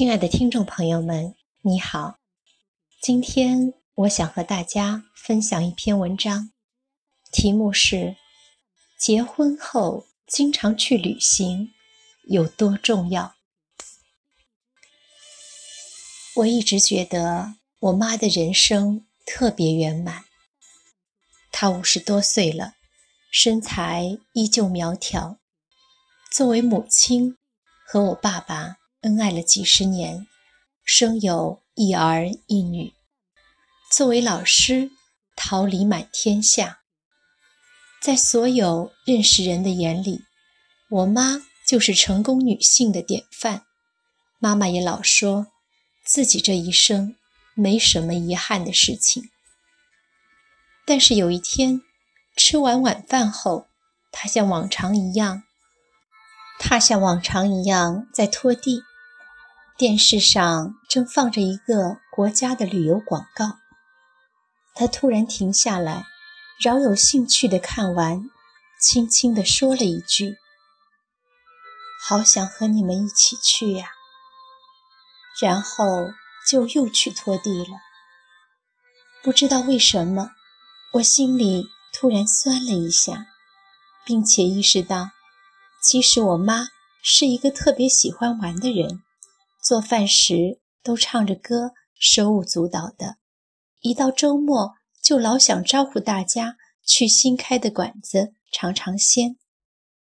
亲爱的听众朋友们，你好。今天我想和大家分享一篇文章，题目是“结婚后经常去旅行有多重要”。我一直觉得我妈的人生特别圆满。她五十多岁了，身材依旧苗条。作为母亲，和我爸爸。恩爱了几十年，生有一儿一女。作为老师，桃李满天下。在所有认识人的眼里，我妈就是成功女性的典范。妈妈也老说自己这一生没什么遗憾的事情。但是有一天，吃完晚饭后，她像往常一样，她像往常一样在拖地。电视上正放着一个国家的旅游广告，他突然停下来，饶有兴趣地看完，轻轻地说了一句：“好想和你们一起去呀。”然后就又去拖地了。不知道为什么，我心里突然酸了一下，并且意识到，其实我妈是一个特别喜欢玩的人。做饭时都唱着歌，手舞足蹈的；一到周末就老想招呼大家去新开的馆子尝尝鲜。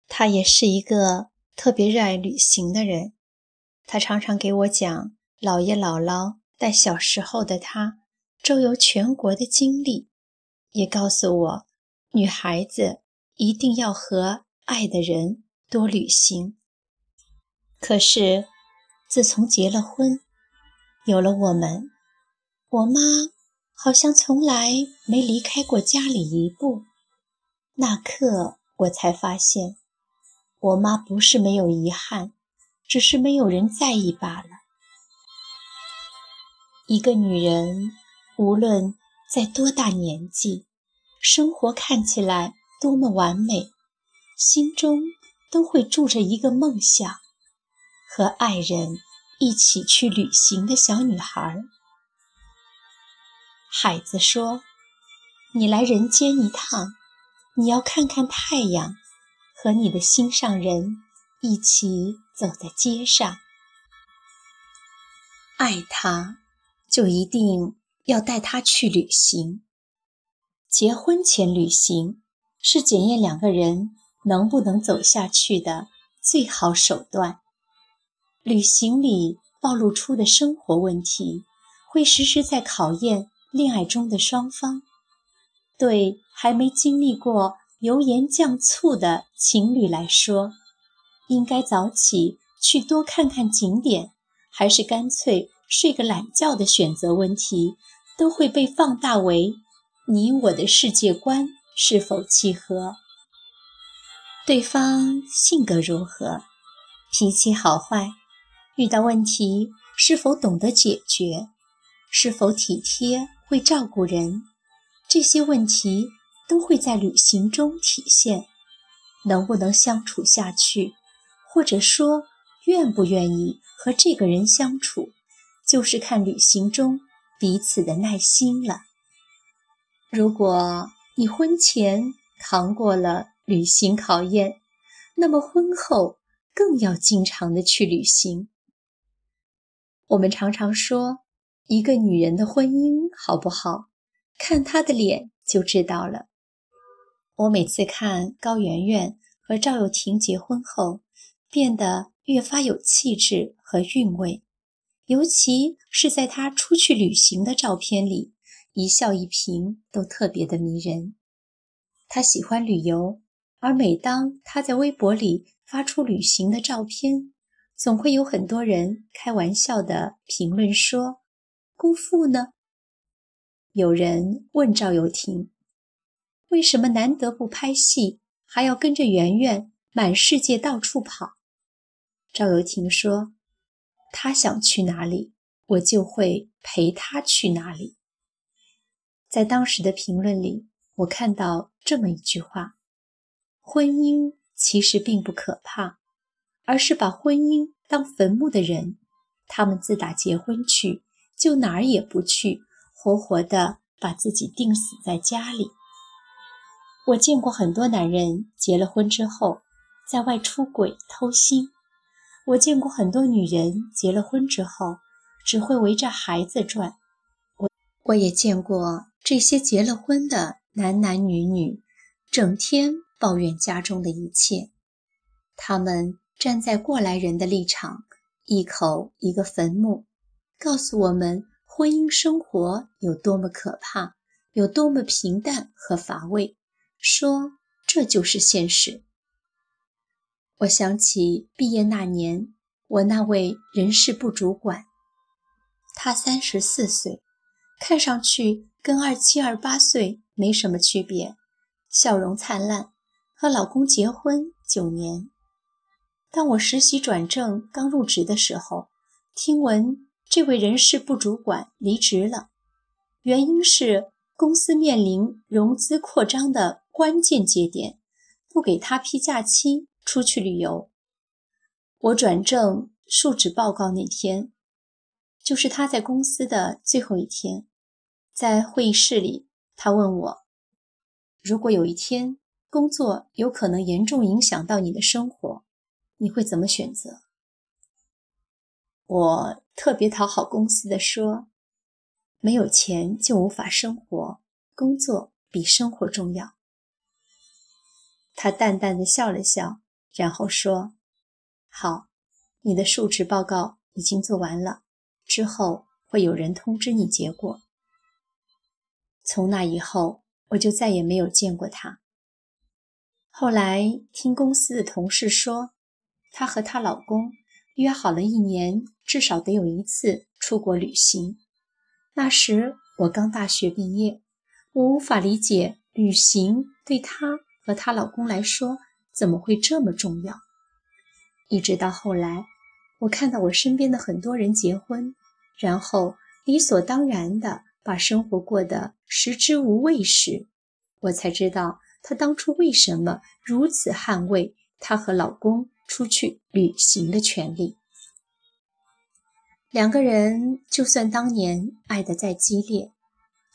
他也是一个特别热爱旅行的人，他常常给我讲姥爷姥姥带小时候的他周游全国的经历，也告诉我女孩子一定要和爱的人多旅行。可是。自从结了婚，有了我们，我妈好像从来没离开过家里一步。那刻，我才发现，我妈不是没有遗憾，只是没有人在意罢了。一个女人，无论在多大年纪，生活看起来多么完美，心中都会住着一个梦想。和爱人一起去旅行的小女孩。海子说：“你来人间一趟，你要看看太阳，和你的心上人一起走在街上。爱他，就一定要带他去旅行。结婚前旅行，是检验两个人能不能走下去的最好手段。”旅行里暴露出的生活问题，会时时在考验恋爱中的双方。对还没经历过油盐酱醋的情侣来说，应该早起去多看看景点，还是干脆睡个懒觉的选择问题，都会被放大为你我的世界观是否契合，对方性格如何，脾气好坏。遇到问题是否懂得解决，是否体贴会照顾人，这些问题都会在旅行中体现。能不能相处下去，或者说愿不愿意和这个人相处，就是看旅行中彼此的耐心了。如果你婚前扛过了旅行考验，那么婚后更要经常的去旅行。我们常常说，一个女人的婚姻好不好，看她的脸就知道了。我每次看高圆圆和赵又廷结婚后，变得越发有气质和韵味，尤其是在她出去旅行的照片里，一笑一颦都特别的迷人。她喜欢旅游，而每当她在微博里发出旅行的照片，总会有很多人开玩笑的评论说：“姑父呢？”有人问赵又廷：“为什么难得不拍戏，还要跟着圆圆满世界到处跑？”赵又廷说：“他想去哪里，我就会陪他去哪里。”在当时的评论里，我看到这么一句话：“婚姻其实并不可怕。”而是把婚姻当坟墓的人，他们自打结婚去，就哪儿也不去，活活的把自己钉死在家里。我见过很多男人结了婚之后，在外出轨偷腥；我见过很多女人结了婚之后，只会围着孩子转。我我也见过这些结了婚的男男女女，整天抱怨家中的一切。他们站在过来人的立场，一口一个坟墓，告诉我们婚姻生活有多么可怕，有多么平淡和乏味，说这就是现实。我想起毕业那年，我那位人事部主管，他三十四岁，看上去跟二七二八岁没什么区别，笑容灿烂，和老公结婚九年。当我实习转正刚入职的时候，听闻这位人事部主管离职了，原因是公司面临融资扩张的关键节点，不给他批假期出去旅游。我转正述职报告那天，就是他在公司的最后一天，在会议室里，他问我：“如果有一天工作有可能严重影响到你的生活。”你会怎么选择？我特别讨好公司的说：“没有钱就无法生活，工作比生活重要。”他淡淡的笑了笑，然后说：“好，你的述职报告已经做完了，之后会有人通知你结果。”从那以后，我就再也没有见过他。后来听公司的同事说。她和她老公约好了一年，至少得有一次出国旅行。那时我刚大学毕业，我无法理解旅行对她和她老公来说怎么会这么重要。一直到后来，我看到我身边的很多人结婚，然后理所当然地把生活过得食之无味时，我才知道她当初为什么如此捍卫她和老公。出去旅行的权利。两个人就算当年爱得再激烈，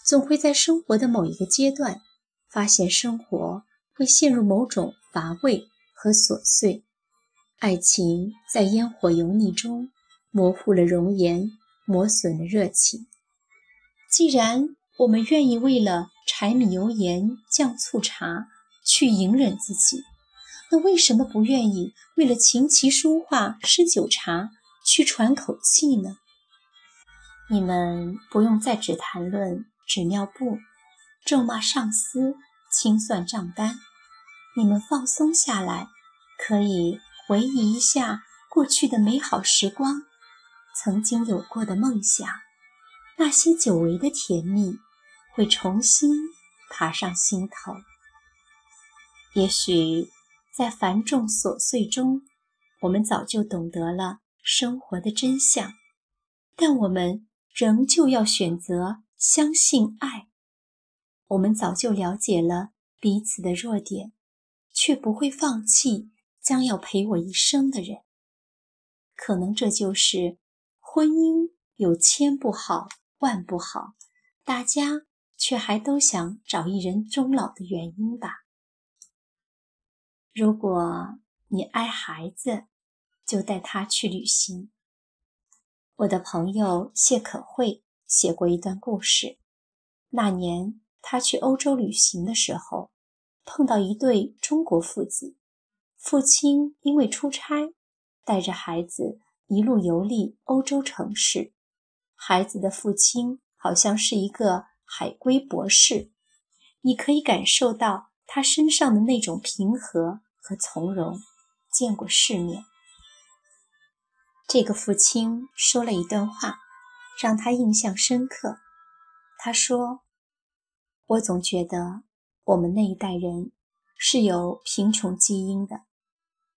总会在生活的某一个阶段，发现生活会陷入某种乏味和琐碎，爱情在烟火油腻中模糊了容颜，磨损了热情。既然我们愿意为了柴米油盐酱醋茶去隐忍自己，那为什么不愿意为了琴棋书画诗酒茶去喘口气呢？你们不用再只谈论纸尿布、咒骂上司、清算账单，你们放松下来，可以回忆一下过去的美好时光，曾经有过的梦想，那些久违的甜蜜会重新爬上心头。也许。在繁重琐碎中，我们早就懂得了生活的真相，但我们仍旧要选择相信爱。我们早就了解了彼此的弱点，却不会放弃将要陪我一生的人。可能这就是婚姻有千不好万不好，大家却还都想找一人终老的原因吧。如果你爱孩子，就带他去旅行。我的朋友谢可慧写过一段故事。那年他去欧洲旅行的时候，碰到一对中国父子。父亲因为出差，带着孩子一路游历欧洲城市。孩子的父亲好像是一个海归博士，你可以感受到。他身上的那种平和和从容，见过世面。这个父亲说了一段话，让他印象深刻。他说：“我总觉得我们那一代人是有贫穷基因的，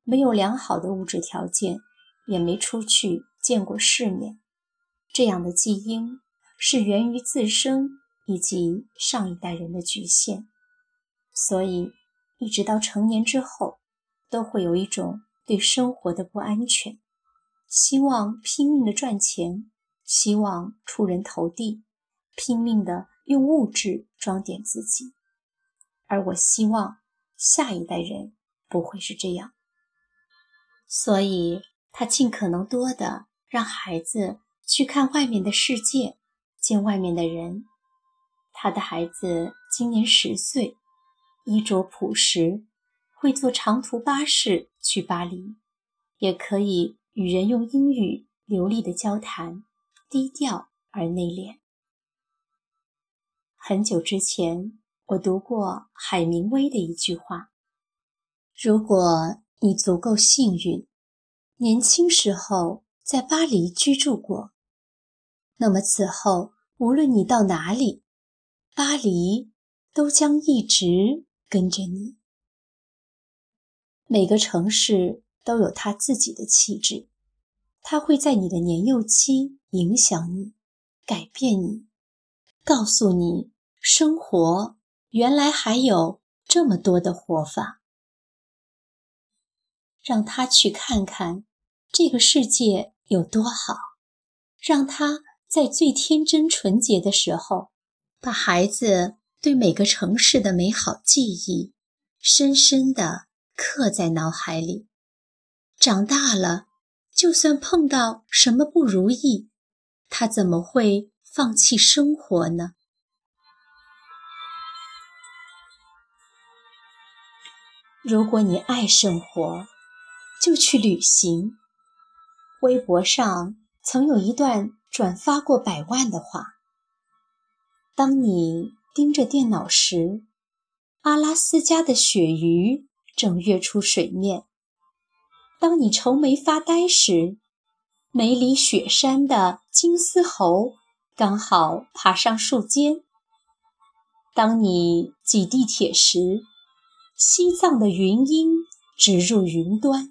没有良好的物质条件，也没出去见过世面。这样的基因是源于自身以及上一代人的局限。”所以，一直到成年之后，都会有一种对生活的不安全。希望拼命的赚钱，希望出人头地，拼命的用物质装点自己。而我希望下一代人不会是这样，所以他尽可能多的让孩子去看外面的世界，见外面的人。他的孩子今年十岁，衣着朴实，会坐长途巴士去巴黎，也可以与人用英语流利的交谈，低调而内敛。很久之前，我读过海明威的一句话：“如果你足够幸运，年轻时候在巴黎居住过，那么此后无论你到哪里。”巴黎都将一直跟着你。每个城市都有它自己的气质，它会在你的年幼期影响你，改变你，告诉你生活原来还有这么多的活法。让他去看看这个世界有多好，让他在最天真纯洁的时候。把孩子对每个城市的美好记忆深深地刻在脑海里。长大了，就算碰到什么不如意，他怎么会放弃生活呢？如果你爱生活，就去旅行。微博上曾有一段转发过百万的话。当你盯着电脑时，阿拉斯加的鳕鱼正跃出水面；当你愁眉发呆时，梅里雪山的金丝猴刚好爬上树尖；当你挤地铁时，西藏的云鹰直入云端；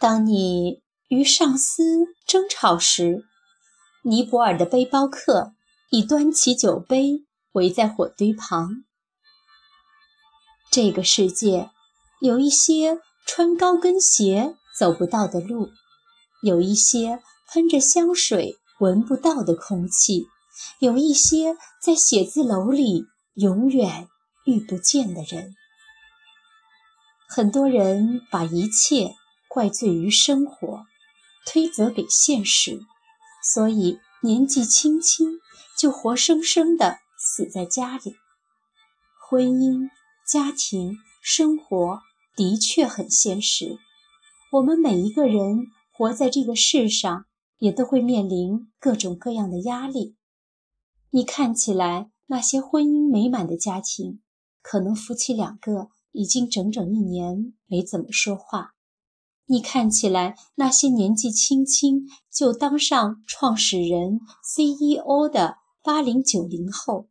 当你与上司争吵时，尼泊尔的背包客。已端起酒杯，围在火堆旁。这个世界有一些穿高跟鞋走不到的路，有一些喷着香水闻不到的空气，有一些在写字楼里永远遇不见的人。很多人把一切怪罪于生活，推责给现实，所以年纪轻轻。就活生生的死在家里。婚姻、家庭、生活的确很现实。我们每一个人活在这个世上，也都会面临各种各样的压力。你看起来那些婚姻美满的家庭，可能夫妻两个已经整整一年没怎么说话。你看起来那些年纪轻轻就当上创始人、CEO 的。八零九零后，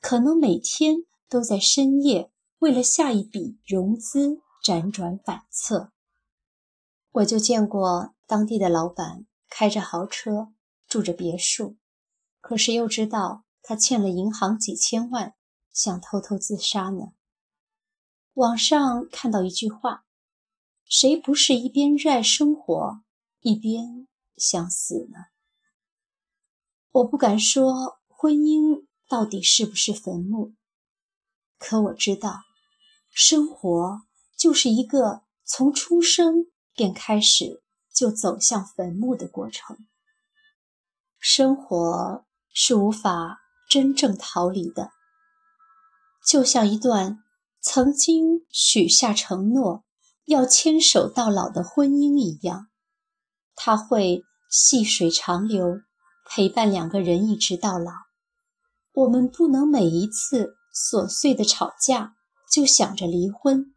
可能每天都在深夜为了下一笔融资辗转反侧。我就见过当地的老板开着豪车，住着别墅，可是又知道他欠了银行几千万，想偷偷自杀呢。网上看到一句话：“谁不是一边热爱生活，一边想死呢？”我不敢说。婚姻到底是不是坟墓？可我知道，生活就是一个从出生便开始就走向坟墓的过程。生活是无法真正逃离的，就像一段曾经许下承诺要牵手到老的婚姻一样，它会细水长流，陪伴两个人一直到老。我们不能每一次琐碎的吵架就想着离婚，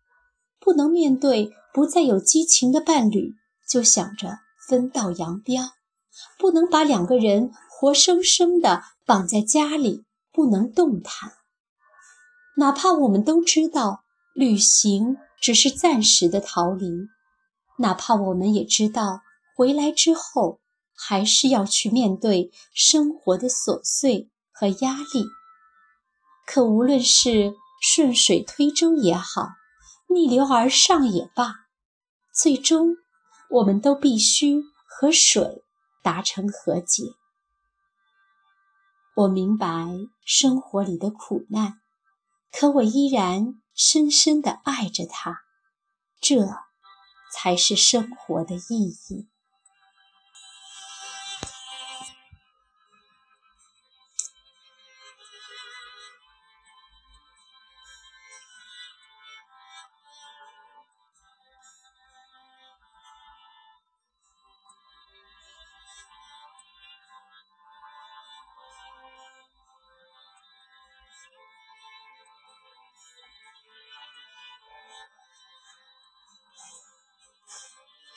不能面对不再有激情的伴侣就想着分道扬镳，不能把两个人活生生的绑在家里不能动弹。哪怕我们都知道旅行只是暂时的逃离，哪怕我们也知道回来之后还是要去面对生活的琐碎。和压力，可无论是顺水推舟也好，逆流而上也罢，最终我们都必须和水达成和解。我明白生活里的苦难，可我依然深深地爱着它，这才是生活的意义。